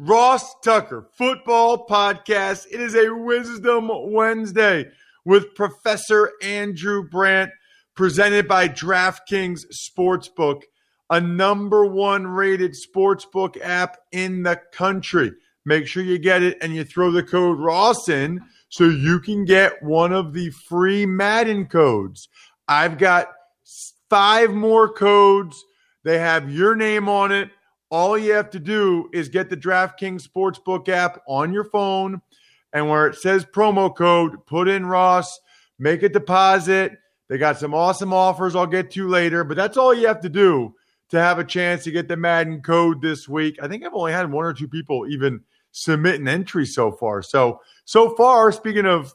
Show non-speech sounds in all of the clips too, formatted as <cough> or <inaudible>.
Ross Tucker Football Podcast. It is a Wisdom Wednesday with Professor Andrew Brandt, presented by DraftKings Sportsbook, a number one rated sportsbook app in the country. Make sure you get it and you throw the code Ross in so you can get one of the free Madden codes. I've got five more codes. They have your name on it all you have to do is get the DraftKings Sportsbook app on your phone, and where it says promo code, put in Ross, make a deposit. They got some awesome offers I'll get to later, but that's all you have to do to have a chance to get the Madden code this week. I think I've only had one or two people even submit an entry so far. So, so far, speaking of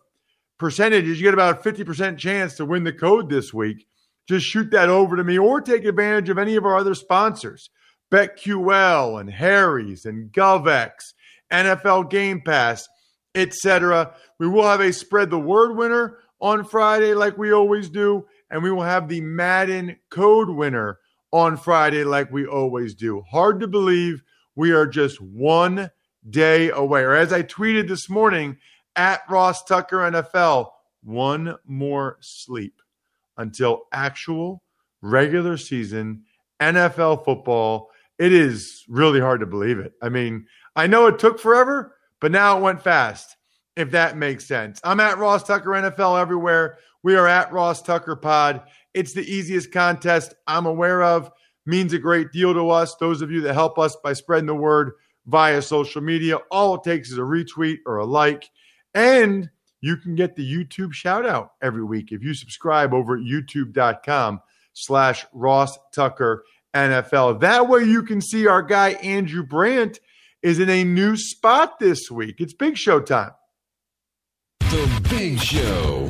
percentages, you get about a 50% chance to win the code this week. Just shoot that over to me or take advantage of any of our other sponsors. BetQL and Harry's and GovX, NFL Game Pass, etc. We will have a spread the word winner on Friday, like we always do, and we will have the Madden code winner on Friday, like we always do. Hard to believe we are just one day away, or as I tweeted this morning at Ross Tucker NFL, one more sleep until actual regular season NFL football it is really hard to believe it. I mean, I know it took forever, but now it went fast, if that makes sense. I'm at Ross Tucker NFL everywhere. We are at Ross Tucker Pod. It's the easiest contest I'm aware of. Means a great deal to us. Those of you that help us by spreading the word via social media, all it takes is a retweet or a like. And you can get the YouTube shout out every week if you subscribe over at youtube.com slash Ross Tucker NFL. That way you can see our guy Andrew Brandt is in a new spot this week. It's Big Show time. The Big Show.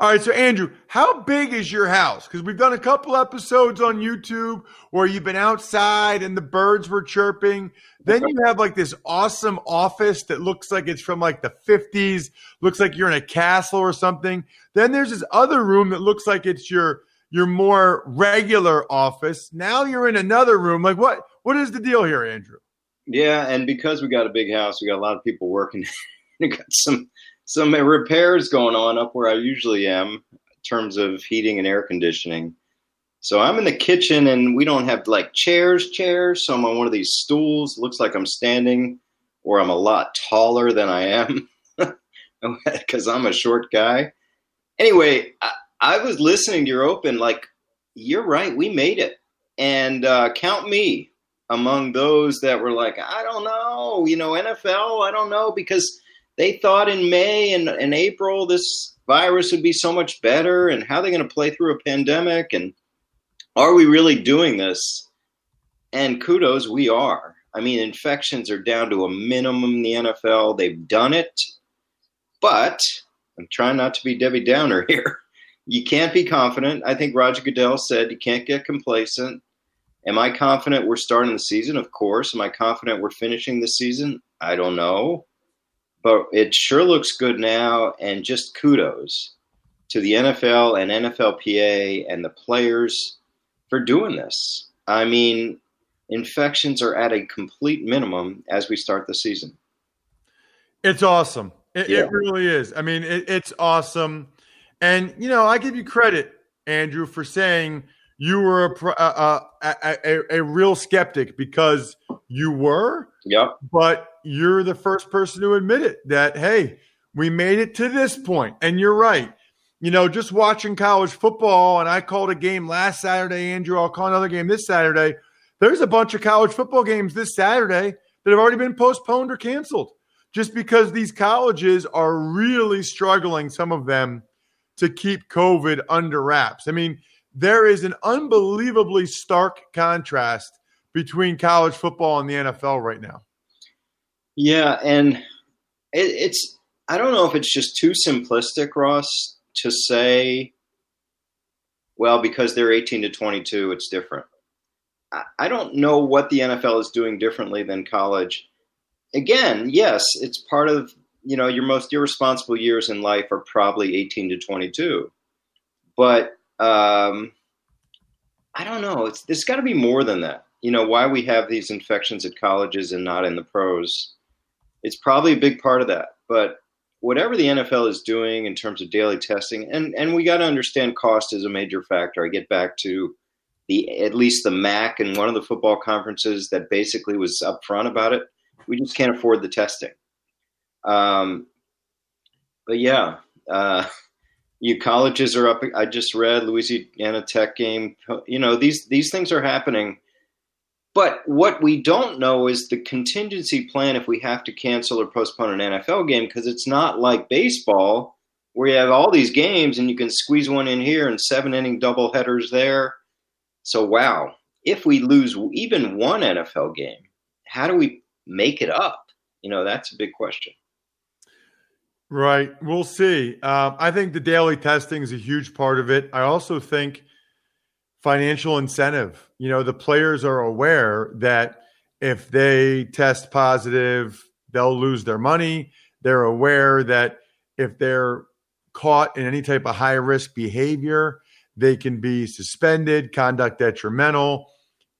All right, so Andrew, how big is your house? Because we've done a couple episodes on YouTube where you've been outside and the birds were chirping. Then you have like this awesome office that looks like it's from like the 50s, looks like you're in a castle or something. Then there's this other room that looks like it's your your more regular office. Now you're in another room. Like what? What is the deal here, Andrew? Yeah, and because we got a big house, we got a lot of people working. <laughs> we got some some repairs going on up where I usually am in terms of heating and air conditioning. So I'm in the kitchen, and we don't have like chairs, chairs. So I'm on one of these stools. Looks like I'm standing, or I'm a lot taller than I am <laughs> because I'm a short guy. Anyway, I, I was listening to your open, like, you're right, we made it. And uh, count me among those that were like, I don't know, you know, NFL, I don't know, because they thought in May and, and April this virus would be so much better. And how they're they going to play through a pandemic? And are we really doing this? And kudos, we are. I mean, infections are down to a minimum in the NFL. They've done it. But I'm trying not to be Debbie Downer <laughs> here you can't be confident. I think Roger Goodell said you can't get complacent. Am I confident we're starting the season? Of course. Am I confident we're finishing the season? I don't know. but it sure looks good now. And just kudos to the NFL and NFLPA and the players for doing this. I mean, infections are at a complete minimum as we start the season. It's awesome. It, Yeah. it really is. I mean, it, it's awesome. And, you know, I give you credit, Andrew, for saying you were a, a, a, a, a real skeptic because you were, Yep. but you're the first person to admit it that, hey, we made it to this. And you're right. You know, just watching college football, and I called a game last Saturday, Andrew. I'll call another game this Saturday. There's a bunch of college football games this Saturday that have already been postponed or canceled just because these colleges are really struggling, some of them, to keep COVID under wraps. I mean, there is an unbelievably stark contrast between college football and the NFL right now. Yeah, and it, it's I don't know if it's just too simplistic, Ross, to say, well, because they're 18 to 22, it's different. I, I don't know what the NFL is doing differently than college. Again, yes, it's part of you know your most irresponsible years in life are probably 18 to 22, but um, I don't know. It's there's got to be more than that. You know why we have these infections at colleges and not in the pros it's probably a big part of that. But whatever the NFL is doing in terms of daily testing, and and we got to understand cost is a major factor. I get back to the at least the MAC and one of the football conferences that basically was upfront about it. We just can't afford the testing. Um, but yeah, uh, you colleges are up. I just read Louisiana Tech game. You know these these things are happening. But what we don't know is the contingency plan if we have to cancel or postpone an NFL game because it's not like baseball where you have all these games and you can squeeze one in here and seven inning double headers there. So wow, if we lose even one NFL game, how do we make it up? You know, that's a big question. Right. We'll see. Um, I think the daily testing is a huge part of it. I also think financial incentive. You know, the players are aware that if they test positive, they'll lose their money. They're aware that if they're caught in any type of high risk behavior, they can be suspended, conduct detrimental,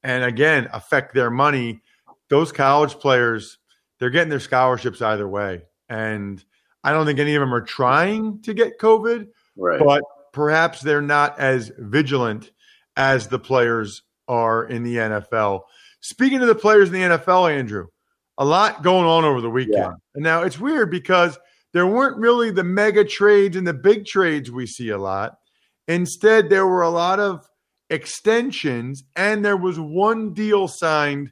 and again, affect their money. Those college players, they're getting their scholarships either way. And I don't think any of them are trying to get COVID, Right. but perhaps they're not as vigilant as the players are in the NFL. Speaking of the players in the NFL, Andrew, a lot going on over the weekend. Yeah. And now it's weird because there weren't really the mega trades and the big trades we see a lot. Instead, there were a lot of extensions, and there was one deal signed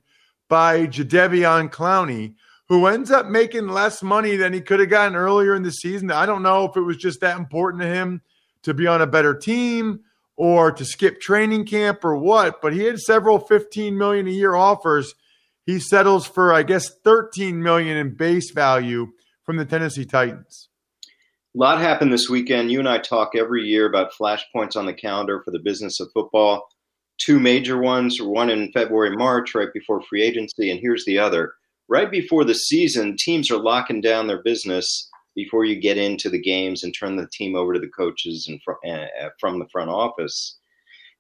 by Jadeveon Clowney, who ends up making less money than he could have gotten earlier in the season. I don't know if it was just that important to him to be on a better team or to skip training camp or what, but he had several 15 million a year offers. He settles for I guess 13 million in base value from the Tennessee Titans. A lot happened this weekend. You and I talk every year about flashpoints on the calendar for the business of football. Two major ones, one in February, March, right before free agency, and here's the other. Right before the season, teams are locking down their business before you get into the games and turn the team over to the coaches and fr- uh, from the front office.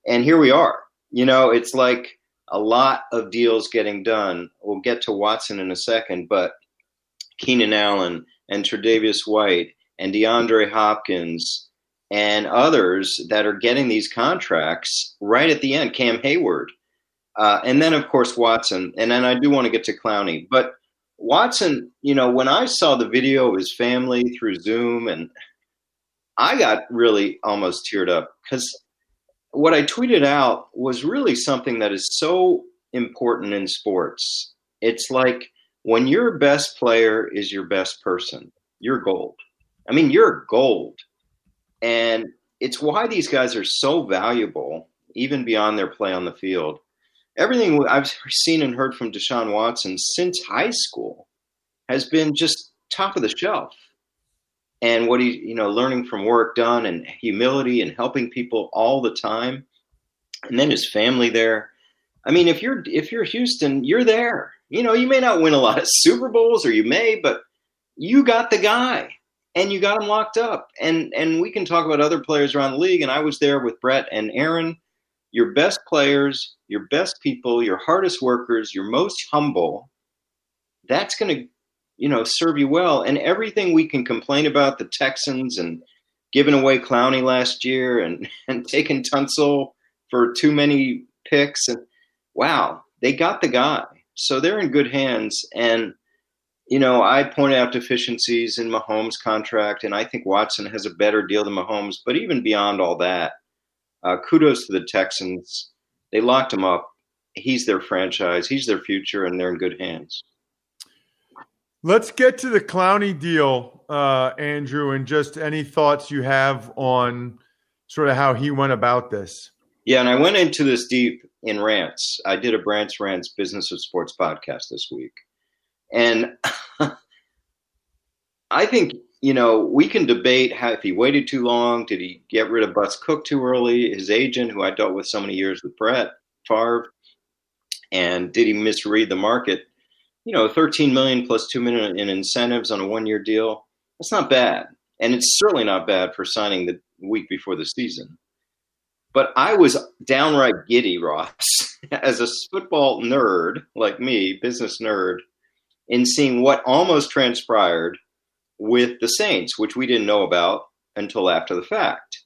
And here we are. You know, it's like a lot of deals getting done. We'll get to Watson in a second, but Keenan Allen and Tre'Davious White and DeAndre Hopkins and others that are getting these contracts right at the end. Cam Hayward, uh, and then of course Watson, and then I do want to get to Clowney, but Watson, you know, when I saw the video of his family through Zoom, and I got really almost teared up because what I tweeted out was really something that is so important in sports. It's like when your best player is your best person, you're gold. I mean, you're gold. And it's why these guys are so valuable, even beyond their play on the field. Everything I've seen and heard from Deshaun Watson since high school has been just top of the shelf. And what he, you know, learning from work done and humility and helping people all the time. And then his family there. I mean, if you're if you're Houston, you're there. You know, you may not win a lot of Super Bowls or you may, but you got the guy and you got him locked up. And and we can talk about other players around the league. And I was there with Brett and Aaron. Your best players, your best people, your hardest workers, your most humble. That's going to, you know, serve you well. And everything we can complain about the Texans and giving away Clowney last year and <laughs> and taking Tunsil for too many picks and wow, they got the guy. So they're in good hands. And you know, I pointed out deficiencies in Mahomes' contract, and I think Watson has a better deal than Mahomes. But even beyond all that, uh, kudos to the Texans. They locked him up. He's their franchise. He's their future, and they're in good hands. Let's get to the Clowney deal, uh, Andrew, and just any thoughts you have on sort of how he went about this. Yeah, and I went into this deep in rants. I did a Brandt's Rants Business of Sports podcast this week. And <laughs> I think, you know, we can debate how if he waited too long, did he get rid of Bus Cook too early, his agent, who I dealt with so many years with Brett Favre, and did he misread the market? You know, 13 million plus 2 million in incentives on a one-year deal. That's not bad. And it's certainly not bad for signing the week before the season. But I was downright giddy, Ross, <laughs> as a football nerd like me, business nerd, in seeing what almost transpired with the Saints, which we didn't know about until after the fact.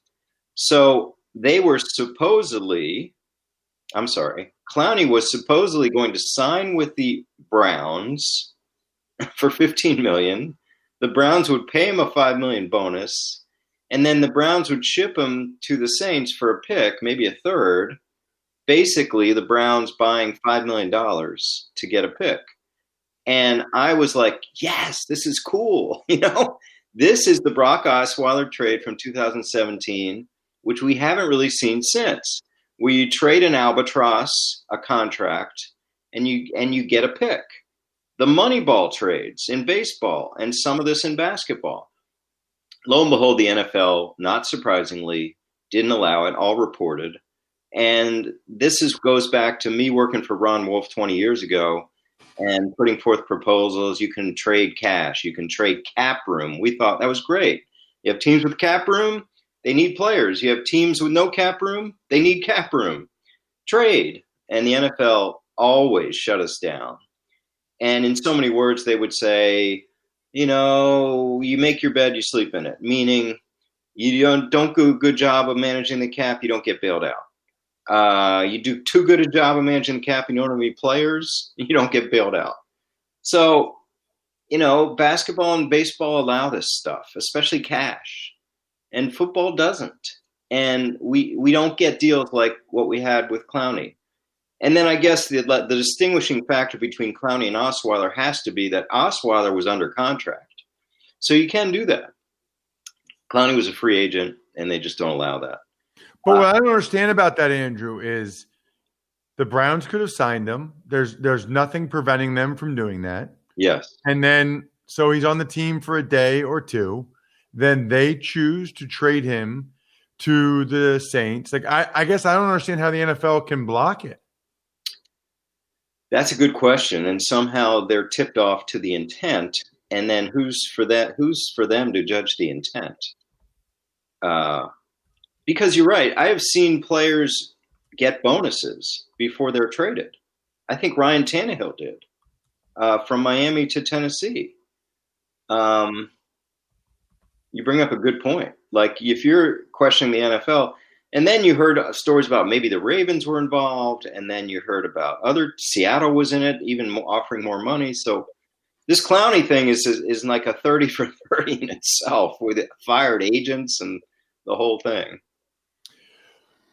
So they were supposedly, I'm sorry, Clowney was supposedly going to sign with the Browns <laughs> for 15 million. The Browns would pay him a 5 million bonus, and then the Browns would ship him to the Saints for a pick, maybe a third. Basically, the Browns buying $5 million to get a pick. And I was like, yes, this is cool. <laughs> You know, this is the Brock Osweiler trade from 2017, which we haven't really seen since. Where you trade an albatross, a contract, and you and you get a pick. The Moneyball trades in baseball and some of this in basketball. Lo and behold, the NFL, not surprisingly, didn't allow it, all reported. And this is goes back to me working for Ron Wolf 20 years ago and putting forth proposals. You can trade cash, you can trade cap room. We thought that was great. You have teams with cap room, they need players. You have teams with no cap room, they need cap room. Trade. And the NFL always shut us down. And in so many words, they would say, you know, you make your bed, you sleep in it, meaning you don't, don't do a good job of managing the cap, you don't get bailed out. Uh, you do too good a job of managing the cap you don't have any players, <laughs> you don't get bailed out. So, you know, basketball and baseball allow this stuff, especially cash, and football doesn't. And we we don't get deals like what we had with Clowney. And then I guess the, the distinguishing factor between Clowney and Osweiler has to be that Osweiler was under contract, so you can do that. Clowney was a free agent, and they just don't allow that. But what I don't understand about that, Andrew, is the Browns could have signed him. There's there's nothing preventing them from doing that. Yes. And then so he's on the team for a day or two. Then they choose to trade him to the Saints. Like I, I guess I don't understand how the NFL can block it. That's a good question. And somehow they're tipped off to the intent. And then who's for that who's for them to judge the intent? Uh because you're right. I have seen players get bonuses before they're traded. I think Ryan Tannehill did uh, from Miami to Tennessee. Um, you bring up a good point. Like if you're questioning the NFL, and then you heard stories about maybe the Ravens were involved, and then you heard about other Seattle was in it, even offering more money. So this Clowney thing is, is is like a thirty for thirty in itself with fired agents and the whole thing.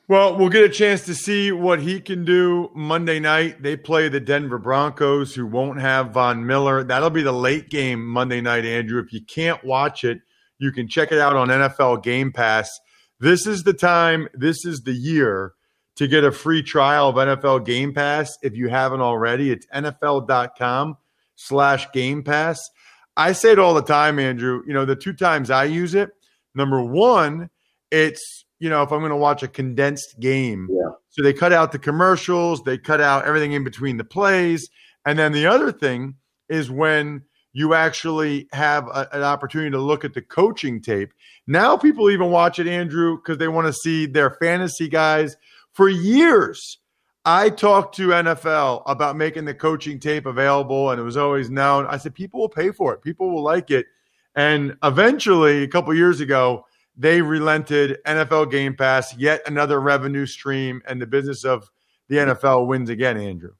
Well, we'll get a chance to see what he can do Monday night. They play the Denver Broncos, who won't have Von Miller. That'll be the late game Monday night, Andrew. If you can't watch it, you can check it out on NFL Game Pass. This is the time, this is the year to get a free trial of NFL Game Pass if you haven't already. It's NFL.com slash Game Pass. I say it all the time, Andrew. You know, the two times I use it, number one, it's you know, if I'm going to watch a condensed game. Yeah. So they cut out the commercials, they cut out everything in between the plays. And then the other thing is when you actually have a, an opportunity to look at the coaching tape. Now people even watch it, Andrew, because they want to see their fantasy guys. For years, I talked to NFL about making the coaching tape available, and it was always known. I said people will pay for it, people will like it, and eventually, a couple years ago, they relented. NFL Game Pass, yet another revenue stream, and the business of the NFL wins again. Andrew.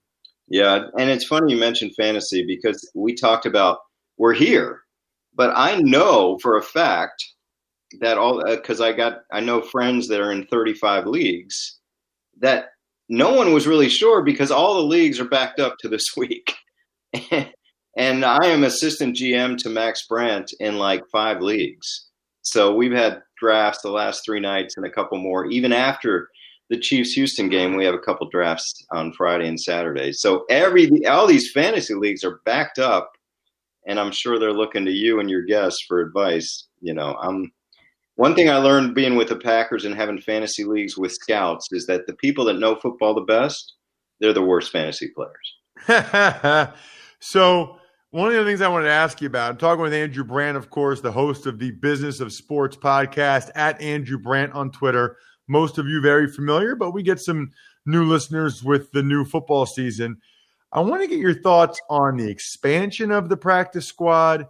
Yeah, and it's funny you mentioned fantasy because we talked about we're here. But I know for a fact that all because uh, I got I know friends that are in 35 leagues that no one was really sure because all the leagues are backed up to this <laughs> week. and I am assistant GM to Max Brandt in like five leagues. So we've had drafts the last three nights and a couple more. Even after the Chiefs Houston game, we have a couple drafts on Friday and Saturday. So every all these fantasy leagues are backed up and I'm sure they're looking to you and your guests for advice. You know, I'm one thing I learned being with the Packers and having fantasy leagues with scouts is that the people that know football the best, they're the worst fantasy players. <laughs> so one of the things I wanted to ask you about, I'm talking with Andrew Brandt, of course, the host of the Business of Sports podcast at Andrew Brandt on Twitter. Most of you very familiar, but we get some new listeners with the new football season. I want to get your thoughts on the expansion of the practice squad,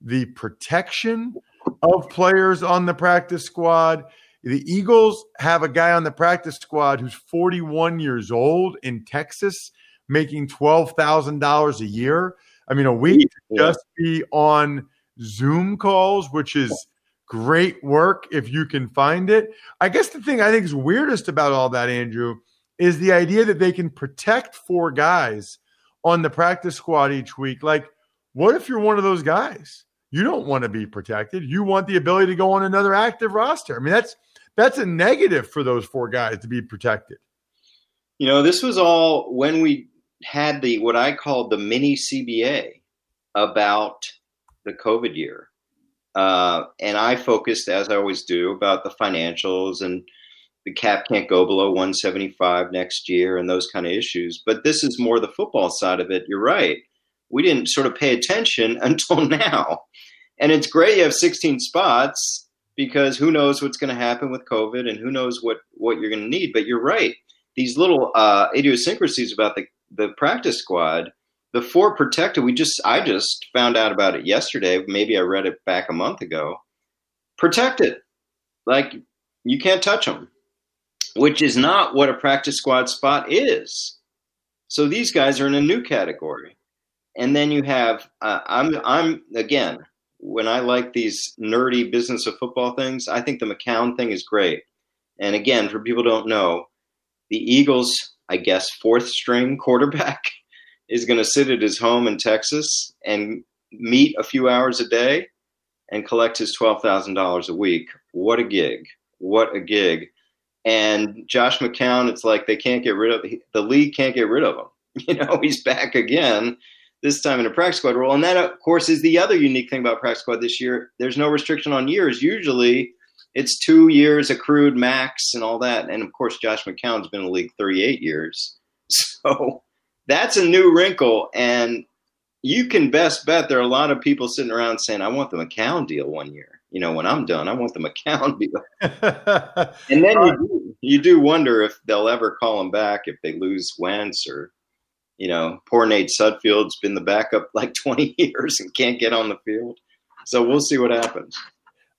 the protection of players on the practice squad. The Eagles have a guy on the practice squad who's 41 years old in Texas, making $12,000 a year. I mean, a week just be on Zoom calls, which is great work if you can find it. I guess the thing I think is weirdest about all that, Andrew, is the idea that they can protect four guys on the practice squad each week. Like, what if you're one of those guys? You don't want to be protected. You want the ability to go on another active roster. I mean, that's that's a negative for those four guys to be protected. You know, this was all when we had the what I called the mini CBA about the COVID year. Uh, and I focused, as I always do, about the financials and the cap can't go below 175 next year and those kind of issues. But this is more the football side of it. You're right. We didn't sort of pay attention <laughs> until now. And it's great you have 16 spots because who knows what's going to happen with COVID and who knows what, what you're going to need. But you're right. These little uh, idiosyncrasies about the, the practice squad, the four protected, we just I just found out about it yesterday. Maybe I read it back a month ago. Protected. Like you can't touch them which is not what a practice squad spot is. So these guys are in a new category. And then you have uh, I'm I'm again when I like these nerdy business of football things, I think the McCown thing is great. And again, for people don't know, the Eagles, I guess, fourth string quarterback <laughs> is going to sit at his home in Texas and meet a few hours a day and collect his $12,000 a week. What a gig. What a gig. And Josh McCown, it's like they can't get rid of the league can't get rid of him. <laughs> You know, he's back again, this time in a practice squad role. And that, of course, is the other unique thing about practice squad this year. There's no restriction on years. Usually, it's two years accrued max and all that. And of course, Josh McCown's been in the league 38 years, <laughs> so that's a new wrinkle. And you can best bet there are a lot of people sitting around saying, "I want the McCown deal one year." you know, when I'm done, I want the <laughs> McCown deal. <laughs> and then you do, you do wonder if they'll ever call him back if they lose Wentz or, you know, poor Nate Sudfeld's been the backup like 20 years and can't get on the field. So we'll see what happens.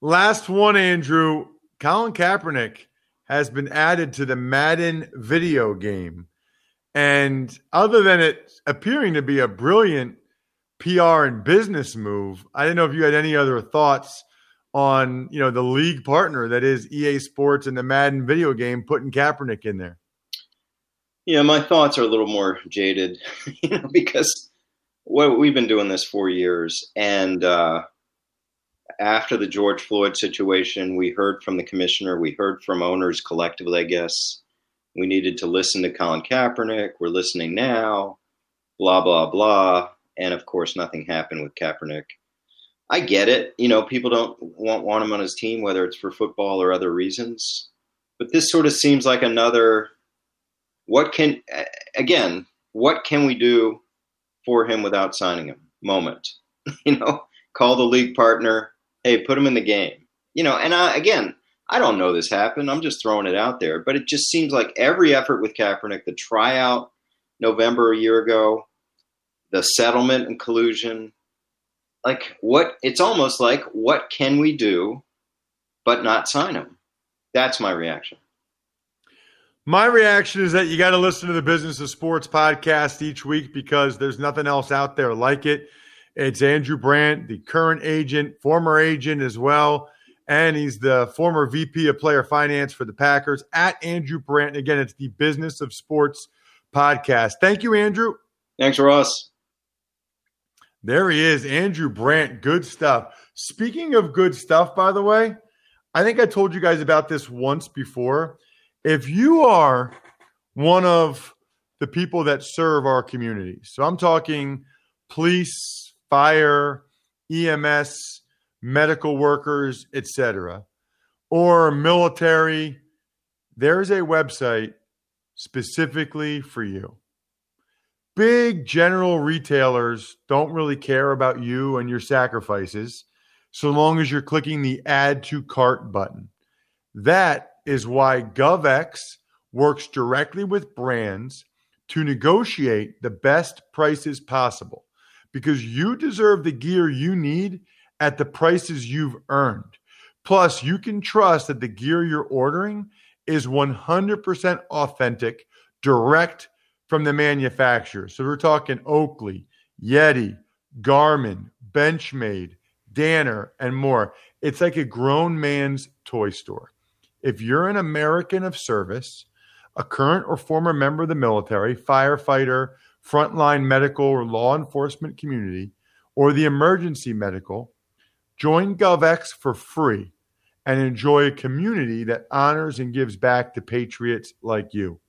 Last one, Andrew. Colin Kaepernick has been added to the Madden video game. And other than it appearing to be a brilliant PR and business move, I didn't know if you had any other thoughts on you know the league partner that is EA Sports and the Madden video game, putting Kaepernick in there? Yeah, my thoughts are a little more jaded, <laughs> you know, because what we've been doing this for years, and uh, after the George Floyd situation, we heard from the commissioner, we heard from owners collectively. I guess we needed to listen to Colin Kaepernick. We're listening now. Blah blah blah, and of course, nothing happened with Kaepernick. I get it. You know, people don't want want him on his team, whether it's for football or other reasons. But this sort of seems like another. What can again? What can we do for him without signing him? Moment. <laughs> you know, call the league partner, hey, put him in the game. You know, and I, again, I don't know this happened. I'm just throwing it out there, but it just seems like every effort with Kaepernick, the tryout November a year ago, the settlement and collusion, like what it's almost like what can we do but not sign him? That's my reaction. My reaction is that you got to listen to the Business of Sports podcast each week because there's nothing else out there like it. It's Andrew Brandt, the current agent, former agent as well, and he's the former VP of Player Finance for the Packers at Andrew Brandt. Again, it's the Business of Sports podcast. Thank you, Andrew. Thanks, Ross. There he is, Andrew Brandt. Good stuff. Speaking of good stuff, by the way, I think I told you guys about this once before. If you are one of the people that serve our community, so I'm talking police, fire, EMS, medical workers, etc., or military, there's a website specifically for you. Big general retailers don't really care about you and your sacrifices so long as you're clicking the add to cart button. That is why GovX works directly with brands to negotiate the best prices possible because you deserve the gear you need at the prices you've earned. Plus, you can trust that the gear you're ordering is 100% authentic, direct from the manufacturer. So we're talking Oakley, Yeti, Garmin, Benchmade, Danner, and more. It's like a grown man's toy store. If you're an American of service, a current or former member of the military, firefighter, frontline medical or law enforcement community, or the emergency medical, join GovX for free and enjoy a community that honors and gives back to patriots like you.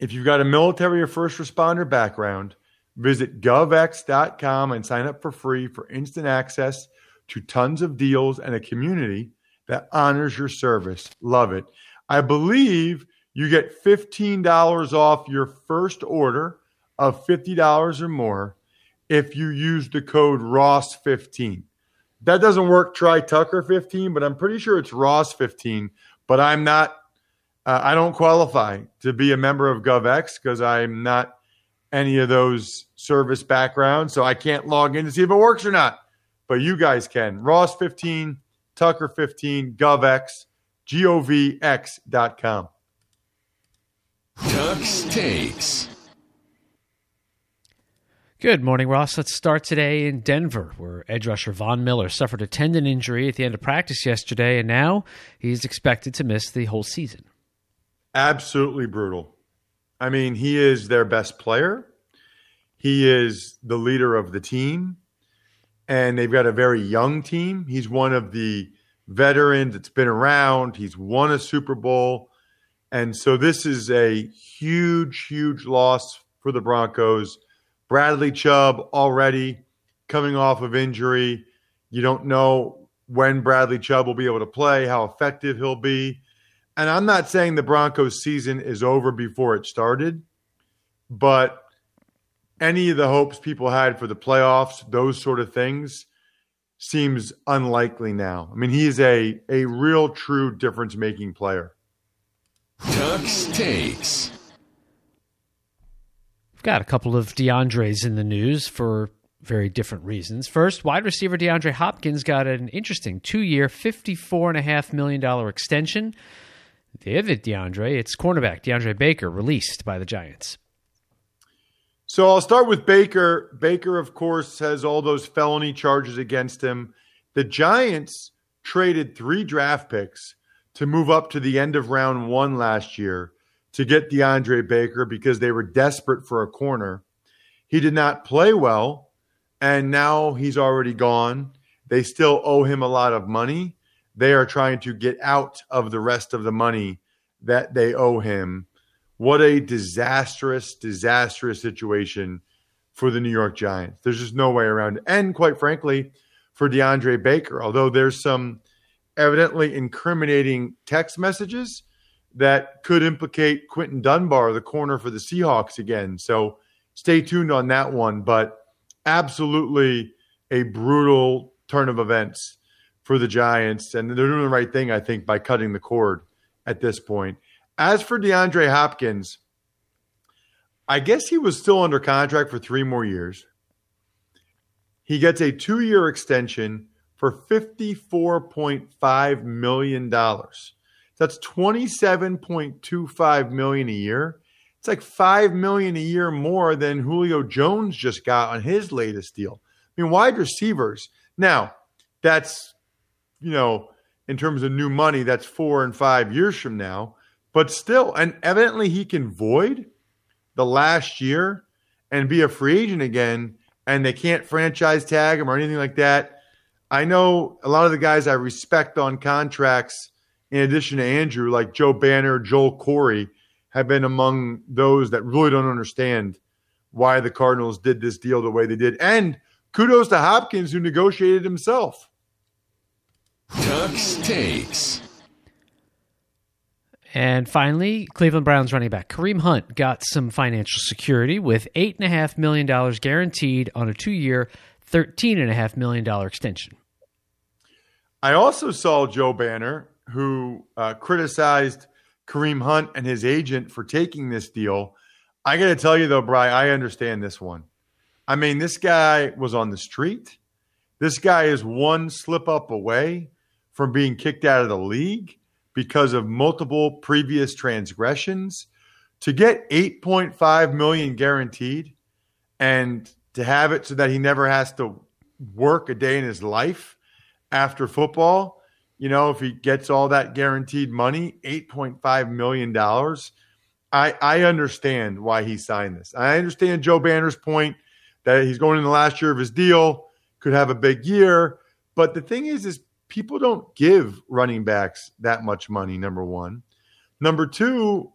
If you've got a military or first responder background, visit govx.com and sign up for free for instant access to tons of deals and a community that honors your service. Love it. I believe you get $15 off your first order of $50 or more if you use the code ROSS15 that doesn't work. Try Tucker 15, but I'm pretty sure it's Ross 15. But I'm not, uh, I don't qualify to be a member of GovX because I'm not any of those service backgrounds. So I can't log in to see if it works or not. But you guys can. Ross 15, Tucker 15, GovX, G-O-V-X.com. Tux takes. Good morning, Ross. Let's start today in Denver, where edge rusher Von Miller suffered a tendon injury at the end of practice yesterday, and now he's expected to miss the whole season. Absolutely brutal. I mean, he is their best player. He is the leader of the team, and they've got a very young team. He's one of the veterans that's been around. He's won a Super Bowl. And so this is a huge, huge loss for the Broncos Bradley Chubb already coming off of injury. You don't know when Bradley Chubb will be able to play, how effective he'll be. And I'm not saying the Broncos season is over before it started, but any of the hopes people had for the playoffs, those sort of things, seems unlikely now. I mean, he is a a real true difference making player. Tux takes. We've got a couple of DeAndres in the news for very different reasons. First, wide receiver DeAndre Hopkins got an interesting two year, $54.5 million extension. The other DeAndre, it's cornerback DeAndre Baker, released by the Giants. So I'll start with Baker. Baker, of course, has all those felony charges against him. The Giants traded three draft picks to move up to the end of round one last year to get DeAndre Baker because they were desperate for a corner. He did not play well, and now he's already gone. They still owe him a lot of money. They are trying to get out of the rest of the money that they owe him. What a disastrous, disastrous situation for the New York Giants. There's just no way around it. And quite frankly, for DeAndre Baker, although there's some evidently incriminating text messages that could implicate Quinton Dunbar, the corner for the Seahawks again. So stay tuned on that one. But absolutely a brutal turn of events for the Giants, and they're doing the right thing, I think, by cutting the cord at this point. As for DeAndre Hopkins, I guess he was still under contract for three more years. He gets a two year extension for $54.5 million. That's 27.25 million a year. It's like 5 million a year more than Julio Jones just got on his latest deal. I mean, wide receivers. Now, that's, you know, in terms of new money, that's four and five years from now. But still, and evidently he can void the last year and be a free agent again, and they can't franchise tag him or anything like that. I know a lot of the guys I respect on contracts, in addition to Andrew, like Joe Banner, Joel Corry, have been among those that really don't understand why the Cardinals did this deal the way they did. And kudos to Hopkins, who negotiated himself. Tux takes. And finally, Cleveland Browns running back Kareem Hunt got some financial security with $8.5 million guaranteed on a two year, $13.5 million extension. I also saw Joe Banner, who uh, criticized Kareem Hunt and his agent for taking this deal. I got to tell you, though, Bry, I understand this one. I mean, this guy was on the street. This guy is one slip up away from being kicked out of the league because of multiple previous transgressions. To get 8.5 million guaranteed and to have it so that he never has to work a day in his life after football, you know, if he gets all that guaranteed money, $8.5 million, I, I understand why he signed this. I understand Joe Banner's point that he's going in the last year of his deal, could have a big year. But the thing is, is people don't give running backs that much money, number one. Number two,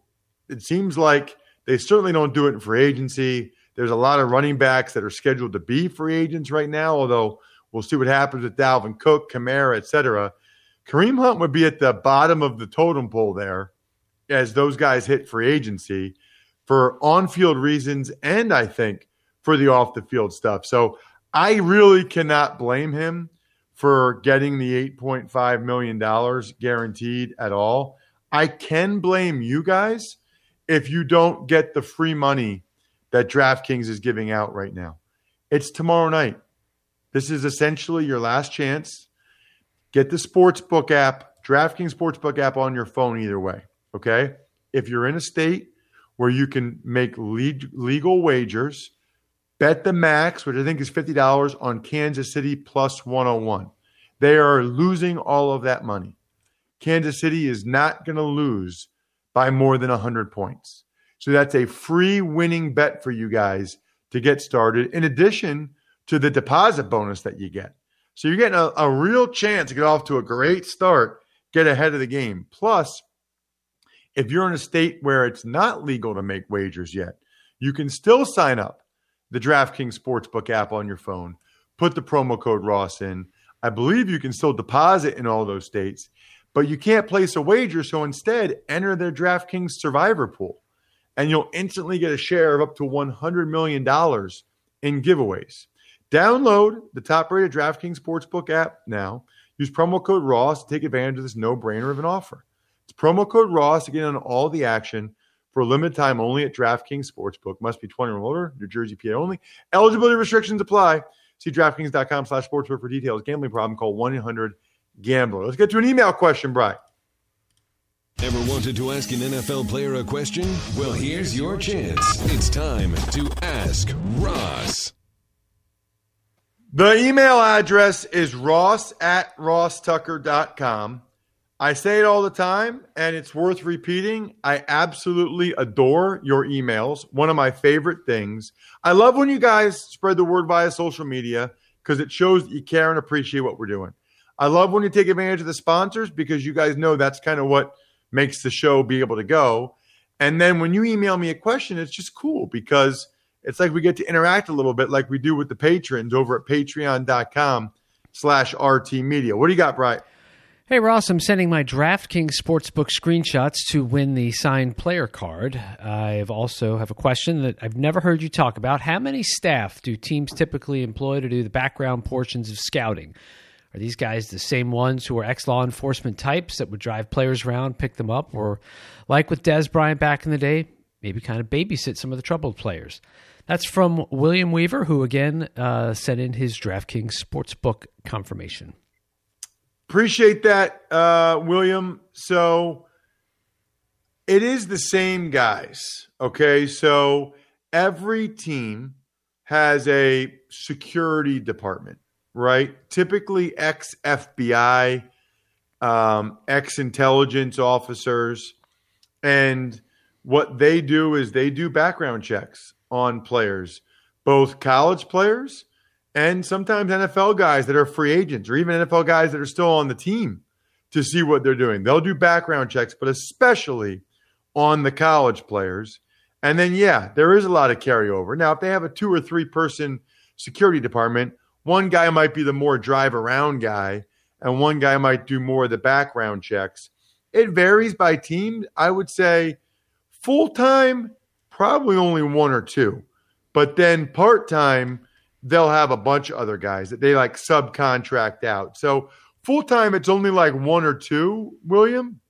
it seems like they certainly don't do it in free agency. There's a lot of running backs that are scheduled to be free agents right now, although we'll see what happens with Dalvin Cook, Kamara, etc. Kareem Hunt would be at the bottom of the totem pole there as those guys hit free agency for on field reasons and I think for the off the field stuff. So I really cannot blame him for getting the $8.5 million guaranteed at all. I can blame you guys if you don't get the free money that DraftKings is giving out right now. It's tomorrow night. This is essentially your last chance. Get the sportsbook app, DraftKings sportsbook app on your phone either way. Okay. If you're in a state where you can make legal wagers, Bet the max, which I think is $50 on Kansas City plus 101. They are losing all of that money. Kansas City is not going to lose by more than 100 points. So that's a free winning bet for you guys to get started, in addition to the deposit bonus that you get. So you're getting a, a real chance to get off to a great start, get ahead of the game. Plus, if you're in a state where it's not legal to make wagers yet, you can still sign up the DraftKings Sportsbook app on your phone. Put the promo code Ross in. I believe you can still deposit in all those states, but you can't place a wager. So instead, enter their DraftKings Survivor Pool, and you'll instantly get a share of up to $100 million in giveaways. Download the top rated DraftKings Sportsbook app now. Use promo code Ross to take advantage of this no brainer of an offer. It's promo code Ross to get on all the action for a limited time only at DraftKings Sportsbook. Must be 21 or older, New Jersey, PA only. Eligibility restrictions apply. See DraftKings.com slash sportsbook for details. Gambling problem, call 1-800-GAMBLER. Let's get to an email question, Brian. Ever wanted to ask an NFL player a question? Well, here's your chance. It's time to ask Ross. The email address is ross at rosstucker.com. I say it all the time, and it's worth repeating. I absolutely adore your emails. One of my favorite things. I love when you guys spread the word via social media because it shows that you care and appreciate what we're doing. I love when you take advantage of the sponsors because you guys know that's kind of what makes the show be able to go. And then when you email me a question, it's just cool because it's like we get to interact a little bit like we do with the patrons over at patreon.com slash RT Media. What do you got, Brian? Hey Ross, I'm sending my DraftKings Sportsbook screenshots to win the signed player card. I also have a question that I've never heard you talk about. How many staff do teams typically employ to do the background portions of scouting? Are these guys the same ones who are ex law enforcement types that would drive players around, pick them up, or like with Dez Bryant back in the day, maybe kind of babysit some of the troubled players? That's from William Weaver, who again uh, sent in his DraftKings Sportsbook confirmation. Appreciate that, uh, William. So it is the same guys. Okay. So every team has a security department, right? Typically ex FBI, um, ex intelligence officers. And what they do is they do background checks on players, both college players and sometimes NFL guys that are free agents or even NFL guys that are still on the team to see what they're doing. They'll do background checks, but especially on the college players. And then, yeah, there is a lot of carryover. Now, if they have a two or three person security department, one guy might be the more drive around guy, and one guy might do more of the background checks. It varies by team. I would say full time, probably only one or two. But then part time, they'll have a bunch of other guys that they like subcontract out. So full time, it's only like one or two, William,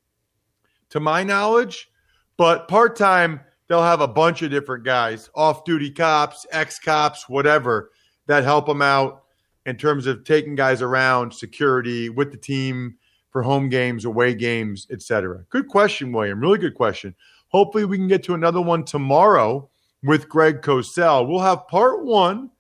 to my knowledge. But part time, they'll have a bunch of different guys, off duty cops, ex cops, whatever, that help them out in terms of taking guys around, security with the team for home games, away games, etc. Good question, William. Really good question. Hopefully, we can get to another one tomorrow with Greg Cosell. We'll have part one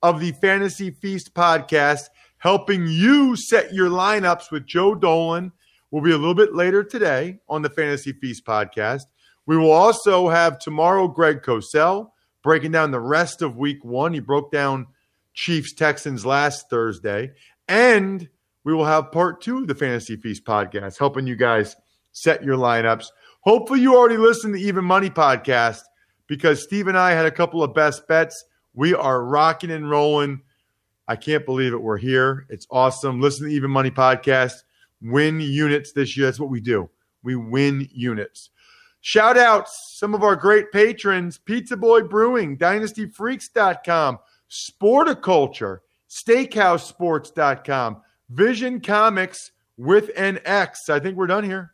of the Fantasy Feast podcast, helping you set your lineups with Joe Dolan. Will be a little bit later today on the Fantasy Feast podcast. We will also have tomorrow Greg Cosell breaking down the rest of week one. He broke down Chiefs Texans last Thursday. And we will have part two of the Fantasy Feast podcast, helping you guys set your lineups. Hopefully, you already listened to Even Money podcast because Steve and I had a couple of best bets. We are rocking and rolling. I can't believe it. We're here. It's awesome. Listen to Even Money Podcast. Win units this year. That's what we do. We win units. Shout outs some of our great patrons Pizza Boy Brewing, DynastyFreaks.com, Sporticulture, SteakhouseSports.com, Vision Comics with an X. I think we're done here.